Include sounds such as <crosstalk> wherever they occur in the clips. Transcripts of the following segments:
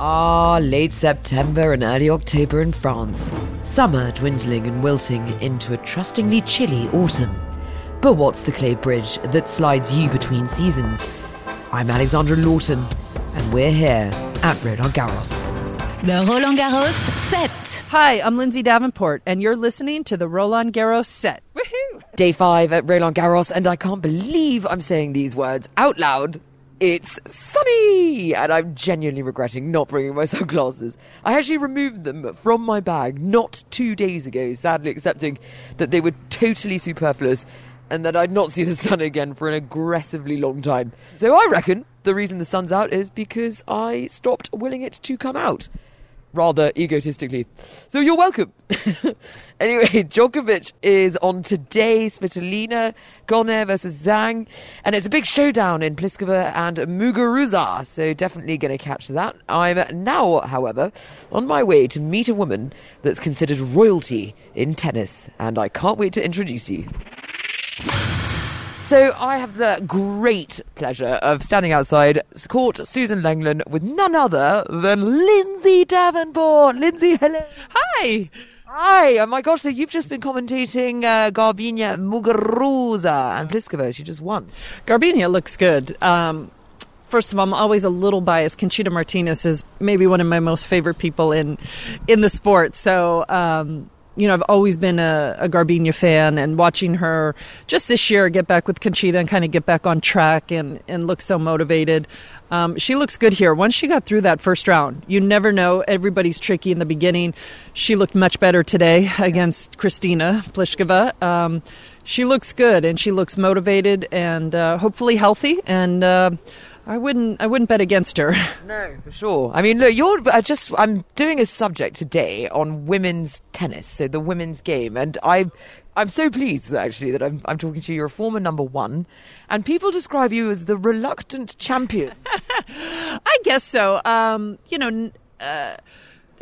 Ah, late September and early October in France. Summer dwindling and wilting into a trustingly chilly autumn. But what's the clay bridge that slides you between seasons? I'm Alexandra Lawton, and we're here at Roland Garros. The Roland Garros set. Hi, I'm Lindsay Davenport, and you're listening to the Roland Garros set. Day five at Roland Garros, and I can't believe I'm saying these words out loud. It's sunny! And I'm genuinely regretting not bringing my <laughs> sunglasses. I actually removed them from my bag not two days ago, sadly accepting that they were totally superfluous and that I'd not see the <laughs> sun again for an aggressively long time. So I reckon the reason the sun's out is because I stopped willing it to come out rather egotistically. So you're welcome. <laughs> anyway, Djokovic is on today, Svitolina, Goner versus Zhang, and it's a big showdown in Pliskova and Muguruza, so definitely going to catch that. I'm now, however, on my way to meet a woman that's considered royalty in tennis, and I can't wait to introduce you. So I have the great pleasure of standing outside court Suzanne Lenglen with none other than Lindsay Davenport. Lindsay, hello. Hi. Hi. Oh my gosh, so you've just been commentating uh, Garbiñe Muguruza and Pliskova. She just won. Garbiñe looks good. Um, first of all, I'm always a little biased. Conchita Martinez is maybe one of my most favorite people in in the sport. So um, you know, I've always been a, a Garbiñe fan, and watching her just this year get back with Conchita and kind of get back on track and, and look so motivated. Um, she looks good here. Once she got through that first round, you never know. Everybody's tricky in the beginning. She looked much better today against Kristyna Pliskova. Um, she looks good and she looks motivated and uh, hopefully healthy. And uh, I wouldn't. I wouldn't bet against her. <laughs> No, for sure. I mean, look, you're uh, just. I'm doing a subject today on women's tennis, so the women's game, and I. I'm so pleased actually that I'm, I'm talking to you. You're a former number one, and people describe you as the reluctant champion. <laughs> I guess so. Um, you know, uh,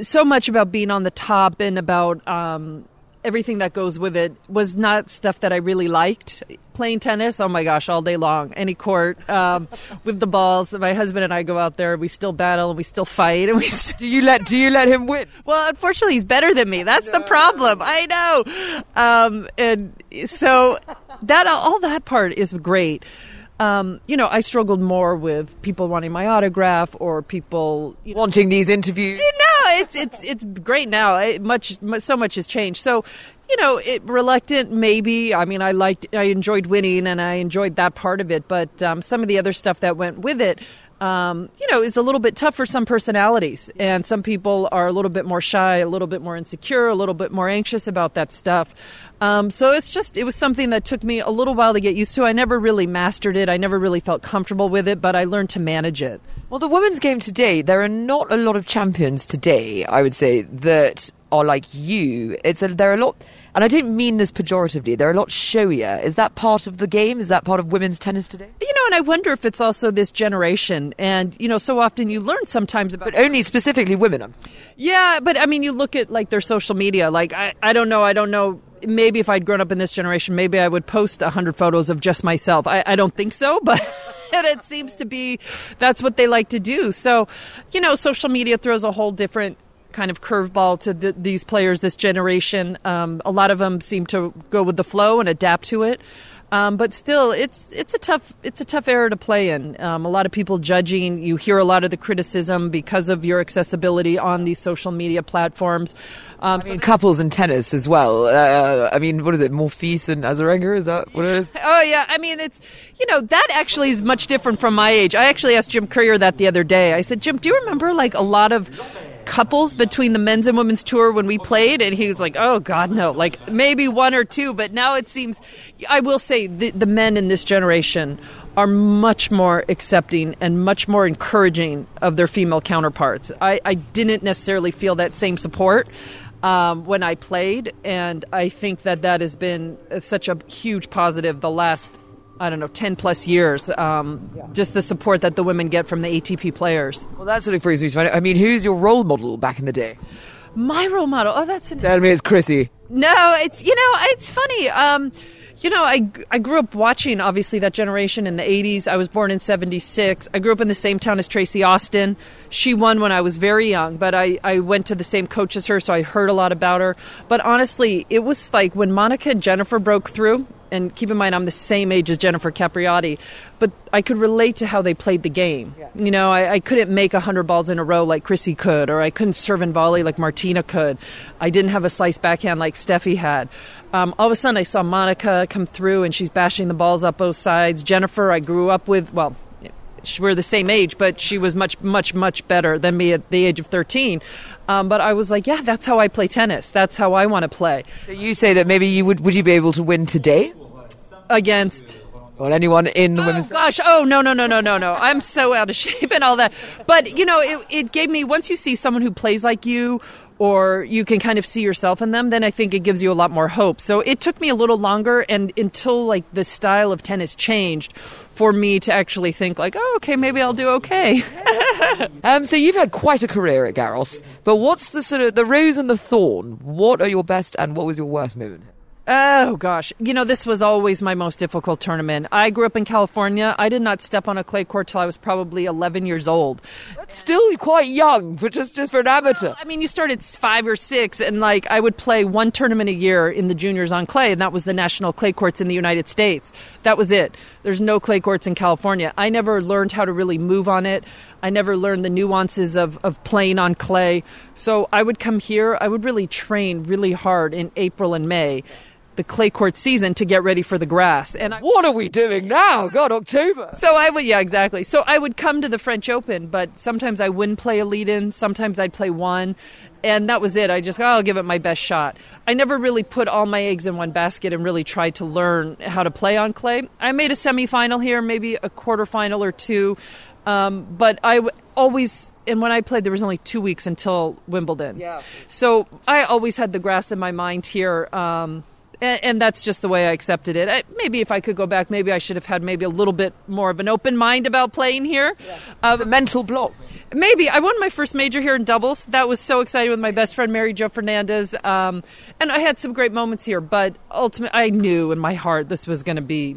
so much about being on the top and about um, everything that goes with it was not stuff that I really liked. Playing tennis, oh my gosh, all day long, any court um, <laughs> with the balls. My husband and I go out there. We still battle and we still fight. And we <laughs> st- do you let Do you let him win? Well, unfortunately, he's better than me. That's the problem. I know. Um, and so that all that part is great. Um, you know, I struggled more with people wanting my autograph or people you know, wanting these interviews. No, it's it's it's great now. It, much, so much has changed. So, you know, it, reluctant maybe. I mean, I liked, I enjoyed winning, and I enjoyed that part of it. But um, some of the other stuff that went with it, um, you know, is a little bit tough for some personalities. And some people are a little bit more shy, a little bit more insecure, a little bit more anxious about that stuff. Um, so it's just, it was something that took me a little while to get used to. I never really mastered it. I never really felt comfortable with it, but I learned to manage it. Well, the women's game today, there are not a lot of champions today, I would say, that are like you. It's a, there are a lot and I didn't mean this pejoratively, they're a lot showier. Is that part of the game? Is that part of women's tennis today? You know, and I wonder if it's also this generation. And, you know, so often you learn sometimes about. But only specifically women. Yeah, but I mean, you look at like their social media. Like, I, I don't know, I don't know. Maybe if I'd grown up in this generation, maybe I would post 100 photos of just myself. I, I don't think so, but. <laughs> and it seems to be that's what they like to do. So, you know, social media throws a whole different kind of curveball to the, these players this generation. Um, a lot of them seem to go with the flow and adapt to it. Um, but still, it's it's a tough it's a tough era to play in. Um, a lot of people judging. You hear a lot of the criticism because of your accessibility on these social media platforms. Um, I mean, so couples in tennis as well. Uh, I mean, what is it? Monfils and Azarenka? Is that what it is? <laughs> Oh yeah. I mean, it's you know that actually is much different from my age. I actually asked Jim Courier that the other day. I said, Jim, do you remember like a lot of couples between the men's and women's tour when we played and he was like oh god no. Like maybe one or two but now it seems i will say the, the men in this generation are much more accepting and much more encouraging of their female counterparts. I, I didn't necessarily feel that same support um, when I played, and I think that that has been such a huge positive the last I don't know, 10 plus years, um, yeah. just the support that the women get from the ATP players. Well, that sort of brings me to I mean, who's your role model back in the day? My role model? Oh, that's... An- Tell me it's Chrissy. No, it's you know it's funny. Um, you know, I, I grew up watching obviously that generation in the 80s. I was born in 76. I grew up in the same town as Tracy Austin. She won when I was very young, but I, I went to the same coach as her, so I heard a lot about her. But honestly, it was like when Monica and Jennifer broke through, and keep in mind I'm the same age as Jennifer Capriati, but I could relate to how they played the game. Yeah. You know, I, I couldn't make 100 balls in a row like Chrissy could, or I couldn't serve and volley like Martina could. I didn't have a slice backhand like Steffi had. Um, all of a sudden, I saw Monica come through, and she's bashing the balls up both sides. Jennifer, I grew up with, well, we're the same age, but she was much, much, much better than me at the age of 13. Um, but I was like, yeah, that's how I play tennis. That's how I want to play. So you say that maybe you would, would you be able to win today? Against well, anyone in the oh, women's. gosh! Oh no no no no no no! I'm so out of <laughs> shape and all that. But you know, it, it gave me once you see someone who plays like you, or you can kind of see yourself in them, then I think it gives you a lot more hope. So it took me a little longer, and until like the style of tennis changed, for me to actually think like, oh, okay, maybe I'll do okay. <laughs> um, so you've had quite a career at Garros, but what's the sort of the rose and the thorn? What are your best and what was your worst moment? Oh gosh, you know this was always my most difficult tournament. I grew up in California. I did not step on a clay court till I was probably 11 years old. That's still quite young, but just just for an amateur. Well, I mean, you started five or six, and like I would play one tournament a year in the juniors on clay, and that was the national clay courts in the United States. That was it. There's no clay courts in California. I never learned how to really move on it. I never learned the nuances of, of playing on clay. So I would come here. I would really train really hard in April and May the clay court season to get ready for the grass. And I, what are we doing now? God, October. So I would, yeah, exactly. So I would come to the French Open, but sometimes I wouldn't play a lead in. Sometimes I'd play one, and that was it. I just, oh, I'll give it my best shot. I never really put all my eggs in one basket and really tried to learn how to play on clay. I made a semifinal here, maybe a quarterfinal or two, um, but I w- always and when I played, there was only two weeks until Wimbledon. Yeah. So I always had the grass in my mind here. Um, and, and, that's just the way I accepted it. I, maybe if I could go back, maybe I should have had maybe a little bit more of an open mind about playing here. Yeah. Uh, a mental block. Maybe I won my first major here in doubles. That was so exciting with my best friend Mary Joe Fernandez, um, and I had some great moments here. But ultimately, I knew in my heart this was going to be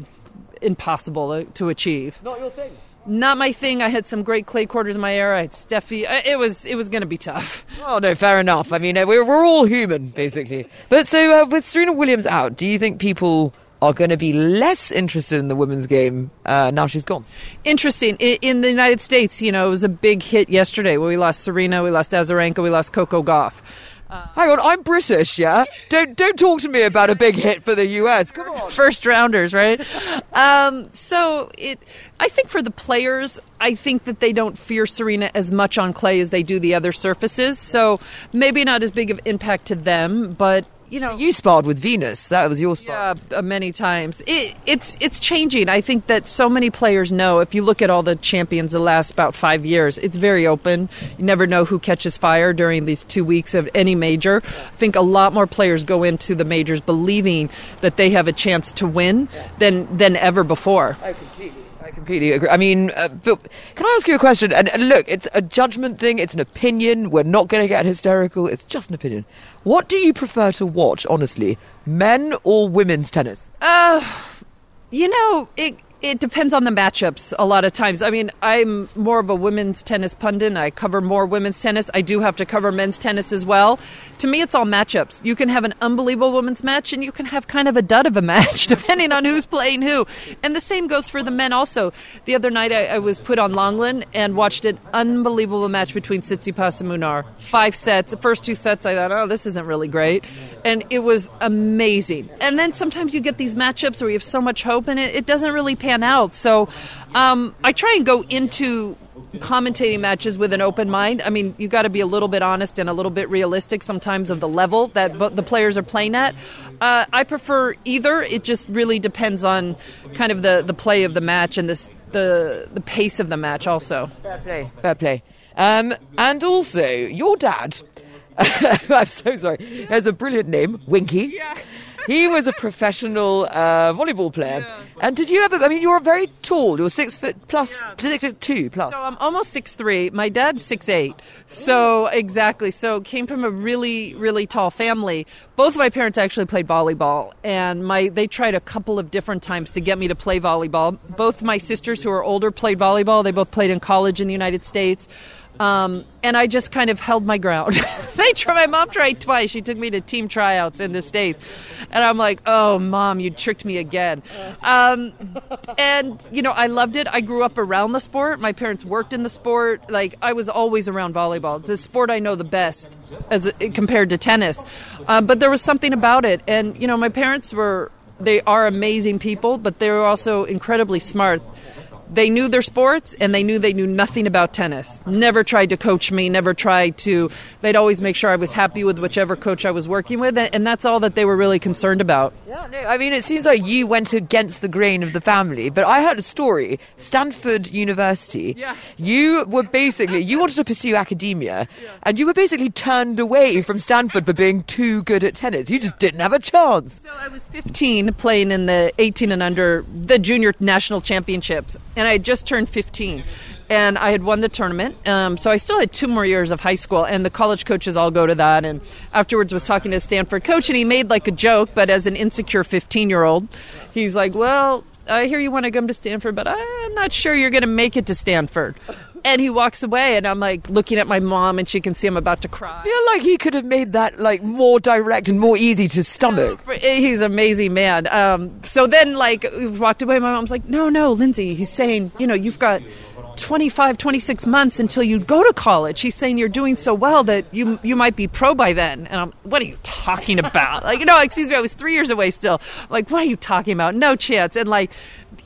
impossible to achieve. Not your thing not my thing. I had some great clay quarters in my era. I had Steffi. It was it was going to be tough. Oh no, fair enough. I mean, uh, we're we're all human basically. But so uh, with Serena Williams out, do you think people are going to be less interested in the women's game uh, now she's gone? Interesting. In, in, the United States, you know, it was a big hit yesterday where we lost Serena, we lost Azarenka, we lost Coco Gauff. Uh, Hang on, I'm British, yeah. Don't don't talk to me about a big hit for the US. Come on, first rounders, right? um, so it, I think for the players, I think that they don't fear Serena as much on clay as they do the other surfaces. So maybe not as big of impact to them, but you know, you sparred with Venus. That was your spar. Yeah, uh, many times. It, it's it's changing. I think that so many players know. If you look at all the champions the last about five years, it's very open. You never know who catches fire during these two weeks of any major. I think a lot more players go into the majors believing that they have a chance to win than than ever before. I completely completely agree. I mean, uh, can I ask you a question? And, and, look, it's a judgment thing. It's an opinion. We're not going to get hysterical. It's just an opinion. What do you prefer to watch, honestly, men or women's tennis? Uh, you know, it it depends on the matchups a lot of times. I mean, I'm more of a women's tennis pundit. I cover more women's tennis. I do have to cover men's tennis as well. To me, it's all matchups. You can have an unbelievable women's match and you can have kind of a dud of a <laughs> match, depending on who's playing who. And the same goes for the men also. The other night, I, I was put on Lenglen and watched an unbelievable match between Tsitsipas and Munar. Five sets. The first two sets, I thought, oh, this isn't really great. And it was amazing. And then sometimes you get these matchups where you have so much hope and it, it doesn't really pan pan out. So um, I try and go into commentating matches with an open mind. I mean, you've got to be a little bit honest and a little bit realistic sometimes of the level that the players are playing at. Uh, I prefer either. It just really depends on kind of the, the play of the match and this, the the pace of the match. Also, fair play, fair play. Um, and also, your dad. <laughs> I'm so sorry. He has a brilliant name, Winky. Yeah. He was a professional uh, volleyball player. And did you ever? I mean, you're very tall. You're six foot plus, six foot two plus. So I'm almost six three. My dad's six eight. So exactly. So came from a really really tall family. Both of my parents actually played volleyball, and my they tried a couple of different times to get me to play volleyball. Both my sisters, who are older, played volleyball. They both played in college in the United States. Um, and I just kind of held my ground. <laughs> they try, my mom tried twice. She took me to team tryouts in the states, and I'm like, "Oh, mom, you tricked me again." Um, and you know, I loved it. I grew up around the sport. My parents worked in the sport. Like I was always around volleyball. It's the sport I know the best as compared to tennis. Um, but there was something about it, and you know, my parents were they are amazing people, but they were also incredibly smart they knew their sports and they knew they knew nothing about tennis. Never tried to coach me, never tried to. They'd always make sure I was happy with whichever coach I was working with, and that's all that they were really concerned about. Yeah, no, I mean, it seems like you went against the grain of the family, but I heard a story. Stanford University, Yeah. you were basically, you wanted to pursue academia, and you were basically turned away from Stanford for being too good at tennis. You just didn't have a chance. So I was 15 playing in the 18 and under, the junior national championships, and I had just turned 15. And I had won the tournament, um, so I still had two more years of high school. And the college coaches all go to that. And afterwards, was talking to the Stanford coach, and he made like a joke, but as an insecure 15 year old, he's like, "Well, I hear you want to come to Stanford, but I'm not sure you're going to make it to Stanford." And he walks away, and I'm like looking at my mom, and she can see I'm about to cry. I feel like he could have made that like more direct and more easy to stomach. He's an amazing man. Um, so then, like, we walked away. My mom's like, no, no, Lindsay. He's saying, you know, you've got 25, 26 months until you go to college. He's saying you're doing so well that you you might be pro by then. And I'm, what are you talking about? like, no, excuse me, I was three years away still. I'm like, what are you talking about? No chance. And like,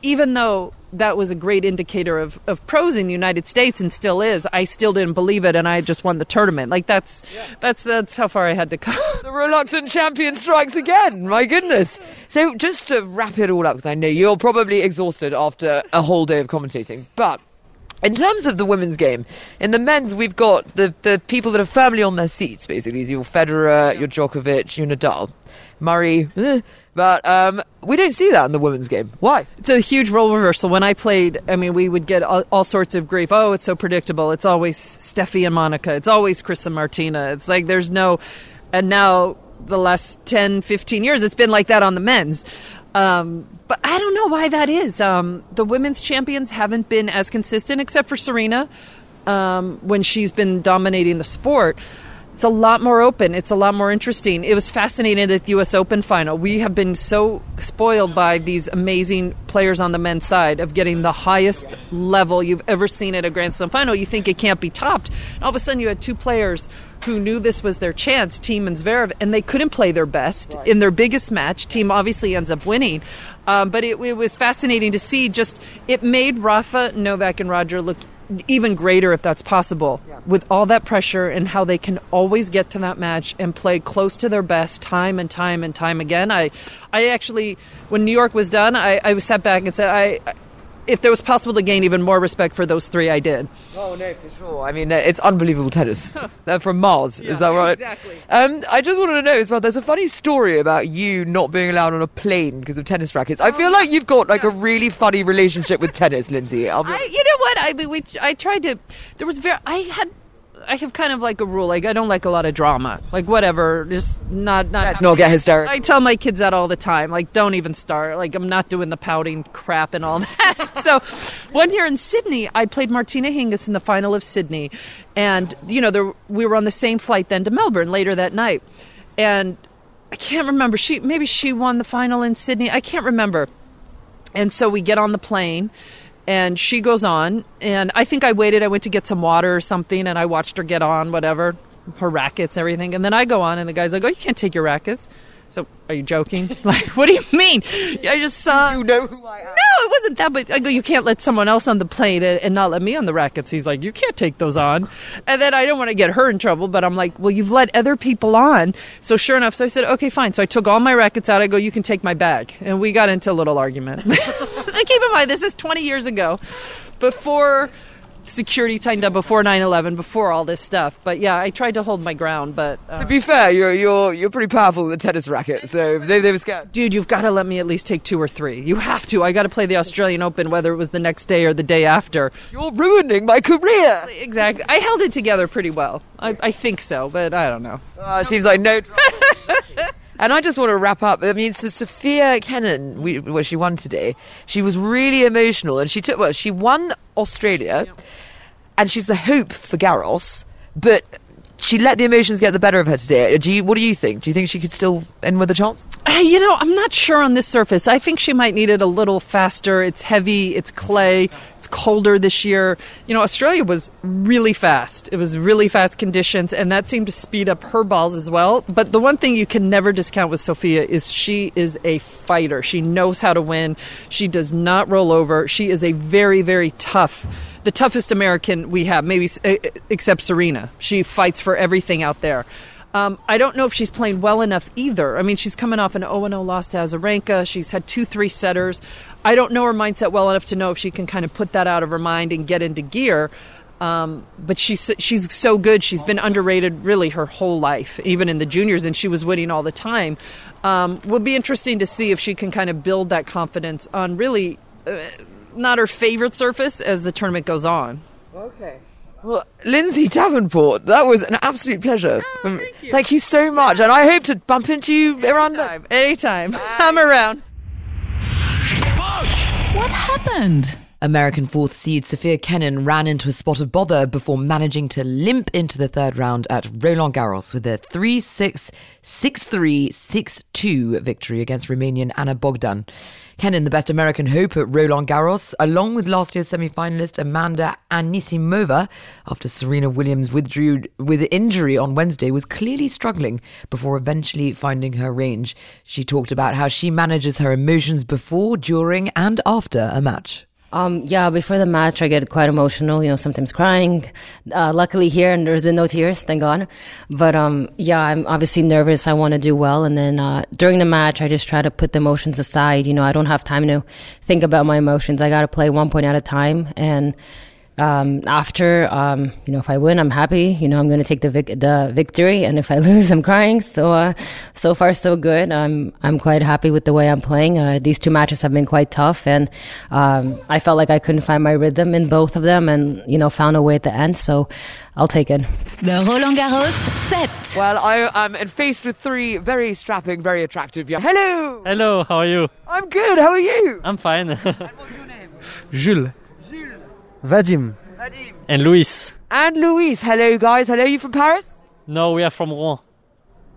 even though that was a great indicator of, of pros in the United States and still is, I still didn't believe it, and I just won the tournament. Like that's that's that's how far I had to come. <laughs> The reluctant champion strikes again. My goodness. So, just to wrap it all up, because I know you're probably exhausted after a whole day of commentating, but. In terms of the women's game, in the men's, we've got the, the people that are firmly on their seats, basically. Your Federer, your Djokovic, your Nadal. Murray, eh. But um, we didn't see that in the women's game. Why? it's a huge role reversal. When I played, I mean, we would get all, all sorts of grief. Oh, it's so predictable. It's always Steffi and Monica. It's always Chris and Martina. It's like there's no, and now the last 10, 15 years, it's been like that on the men's. Um, but I don't know why that is. Um, the women's champions haven't been as consistent, except for Serena, um, when she's been dominating the sport. It's a lot more open. It's a lot more interesting. It was fascinating at the U.S. Open final. We have been so spoiled by these amazing players on the men's side of getting the highest level you've ever seen at a Grand Slam final. You think it can't be topped. And all of a sudden, you had two players who knew this was their chance, Thiem and Zverev, and they couldn't play their best in their biggest match. Thiem obviously ends up winning, um, but it, it was fascinating to see. Just it made Rafa, Novak, and Roger look even greater if that's possible with all that pressure and how they can always get to that match and play close to their best time and time and time again. I i actually when new york was done i, I sat back and said i if it was possible to gain even more respect for those three i did Oh no, for sure. I mean, uh, it's unbelievable tennis. <laughs> <laughs> They're from Mars, is that right? exactly. Um, I just wanted to know as well. There's a funny story about you not being allowed on a plane because of tennis rackets. I feel like you've got like a really funny relationship with tennis, Lindsay. <laughs> Be- I, you know what? I mean, we, I tried to. There was very. I had. I have kind of like a rule. Like I don't like a lot of drama. Like whatever. Just not. Not. Let's not get hysterical. I tell my kids that all the time. Like, don't even start. Like, I'm not doing the pouting crap and all <laughs> that. so, one year in Sydney, I played Martina Hingis in the final of Sydney, and you know, there, we were on the same flight then to Melbourne later that night, and I can't remember. She maybe she won the final in Sydney. I can't remember. And so we get on the plane and she goes on and I think I waited I went to get some water or something and I watched her get on whatever her rackets everything and then I go on and the guy's like oh you can't take your rackets so are you joking <laughs> like what do you mean I just saw you know who I am. no, it wasn't that. But I go, you can't let someone else on the plane and, uh, and not let me on the rackets. He's like, you can't take those on. And then I don't want to get her in trouble, but I'm like, well, you've let other people on. So sure enough, so I said, okay, fine. So I took all my rackets out. I go, you can take my bag, and we got into a little argument. <laughs> Keep in mind, this is 20 years ago, before security tightened up before 9/11, before all this stuff. But yeah, I tried to hold my ground. But uh, To be fair, you're you're you're pretty powerful with a tennis racket, so they they were scared. dude, you've got to let me at least take two or three. You have to. I got to play the Australian Open, whether it was the next day or the day after. You're ruining my career. Exactly. I held it together pretty well. I, I think so, but I don't know. Uh, it seems like no. <laughs> and I just want to wrap up. I mean, so Sofia Kenin, we, well, she won today. She was really emotional, and she took well, she won Australia, and she's the hope for Garros, but. She let the emotions get the better of her today. Do you, what do you think? Do you think she could still end with a chance? Uh, You know, I'm not sure on this surface. I think she might need it a little faster. It's heavy, it's clay, it's colder this year. You know, Australia was really fast. It was really fast conditions, and that seemed to speed up her balls as well. But the one thing you can never discount with Sofia is she is a fighter. She knows how to win, she does not roll over. She is a very, very tough the toughest American we have, maybe except Serena. She fights for everything out there. Um, I don't know if she's playing well enough either. I mean, she's coming off an 0 0 loss to Azarenka. She's had two three setters. I don't know her mindset well enough to know if she can kind of put that out of her mind and get into gear. Um, but she's she's so good. She's been underrated really her whole life, even in the juniors, and she was winning all the time. Um, will be interesting to see if she can kind of build that confidence on really uh, not her favorite surface as the tournament goes on. Okay. Well, Lindsay Davenport, that was an absolute pleasure. Um, thank you. so much, and I hope to bump into you around. the- Anytime, anytime. <laughs> I'm around. What happened? American fourth seed Sofia Kenin ran into a spot of bother before managing to limp into the third round at Roland Garros with a 3 6 6 3 6 2 victory against Romanian Ana Bogdan. Kenin, the best American hope at Roland Garros, along with last year's semi finalist Amanda Anisimova, after Serena Williams withdrew with injury on Wednesday, was clearly struggling before eventually finding her range. She talked about how she manages her emotions before, during, and after a match. Um, yeah, before the match, I get quite emotional, you know, sometimes crying. Uh, luckily here, and there's been no tears, thank God. But, um, yeah, I'm obviously nervous. I want to do well. And then, uh, during the match, I just try to put the emotions aside. You know, I don't have time to think about my emotions. I got to play one point at a time. And, um, after, um, you know, if I win, I'm happy. You know, I'm going to take the vic- the victory, and if I <laughs> lose, I'm crying. So, uh, so far so good. I'm I'm quite happy with the way I'm playing. Uh, these two matches have been quite tough, and um, I felt like I couldn't find my rhythm in both of them, and you know, found a way at the end. So, I'll take it. The Roland Garros set. Well, I am faced with three very strapping, very attractive young. Hello, Hello, how are you? I'm good. How are you? I'm fine. <laughs> And what's your name? Jules. Vadim. Vadim. and Luis? And Luis. Hello, guys. Hello, you from Paris? No, we are from Rouen.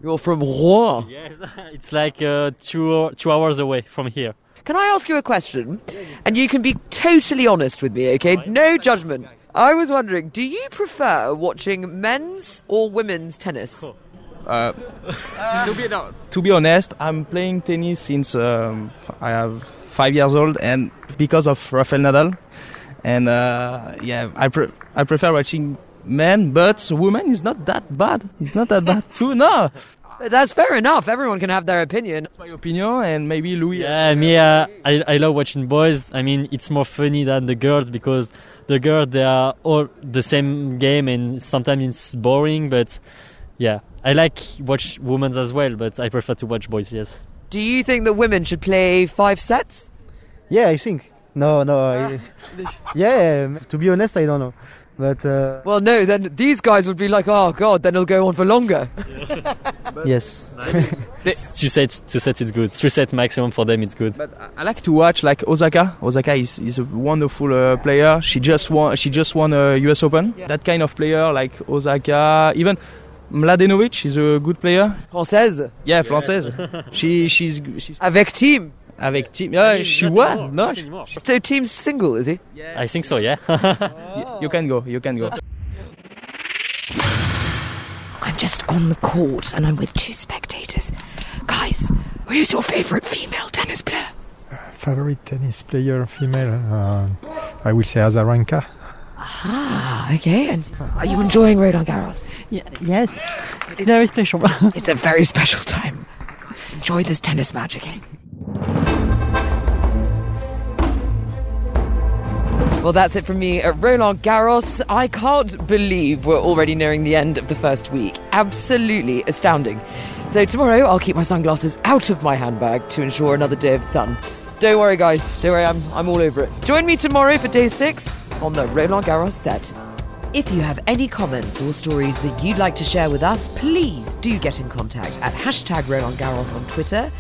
You're from Rouen. Yes, <laughs> it's like uh, two two hours away from here. Can I ask you a question? And you can be totally honest with me, okay? No judgment. I was wondering, do you prefer watching men's or women's tennis? Uh, <laughs> to, be, no, to be honest, I'm playing tennis since um, I have five years old, and because of Rafael Nadal, and uh, yeah, I pre- I prefer watching men, but women is not that bad. It's not that bad too. No, <laughs> That's fair enough. Everyone can have their opinion. That's my opinion, and maybe Louis. Yeah, me, uh, I I love watching boys. I mean, it's more funny than the girls because the girls they are all the same game and sometimes it's boring. But yeah, I like watch women as well, but I prefer to watch boys. Yes. Do you think that women should play five sets? Yeah, I think. No, no. I, <laughs> yeah, um, to be honest, I don't know. But uh, Well, no, then these guys would be like, oh, God, then it'll go on for longer. <laughs> yes. two sets, two sets, it's good. Three sets maximum for them, it's good. But I- I like to watch like Osaka. Osaka is, is a wonderful uh, player. She just won. She just won a U.S. Open. That kind of player like Osaka, even Mladenovic is a good player. Française. Yeah, française. <laughs> she she's she's Avec Thiem. Avec Thiem. Yeah, she. No, So Thiem's single, is he? I think so. Yeah. <laughs> you can go. You can go. <laughs> I'm just on the court and I'm with two spectators. Guys, who's your favourite female tennis player? favorite tennis player female uh, I will say Azarenka Ah, okay. And are you enjoying Roland Garros? Yeah, Yes, it's very special. It's a very special time. Enjoy this tennis match, <laughs> okay? Well, that's it from me at Roland Garros. I can't believe we're already nearing the end of the first week. Absolutely astounding. So, tomorrow I'll keep my sunglasses out of my handbag to ensure another day of sun. Don't worry, guys. Don't worry, I'm, I'm all over it. Join me tomorrow for day six on the Roland Garros set. If you have any comments or stories that you'd like to share with us, please do get in contact at hashtag Roland Garros on Twitter,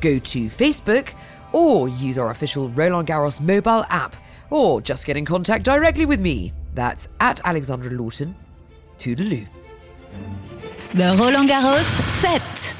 go to Facebook, or use our official Roland Garros mobile app, or just get in contact directly with me. That's at Alexandra Lawton. Toodaloo. The Roland Garros set.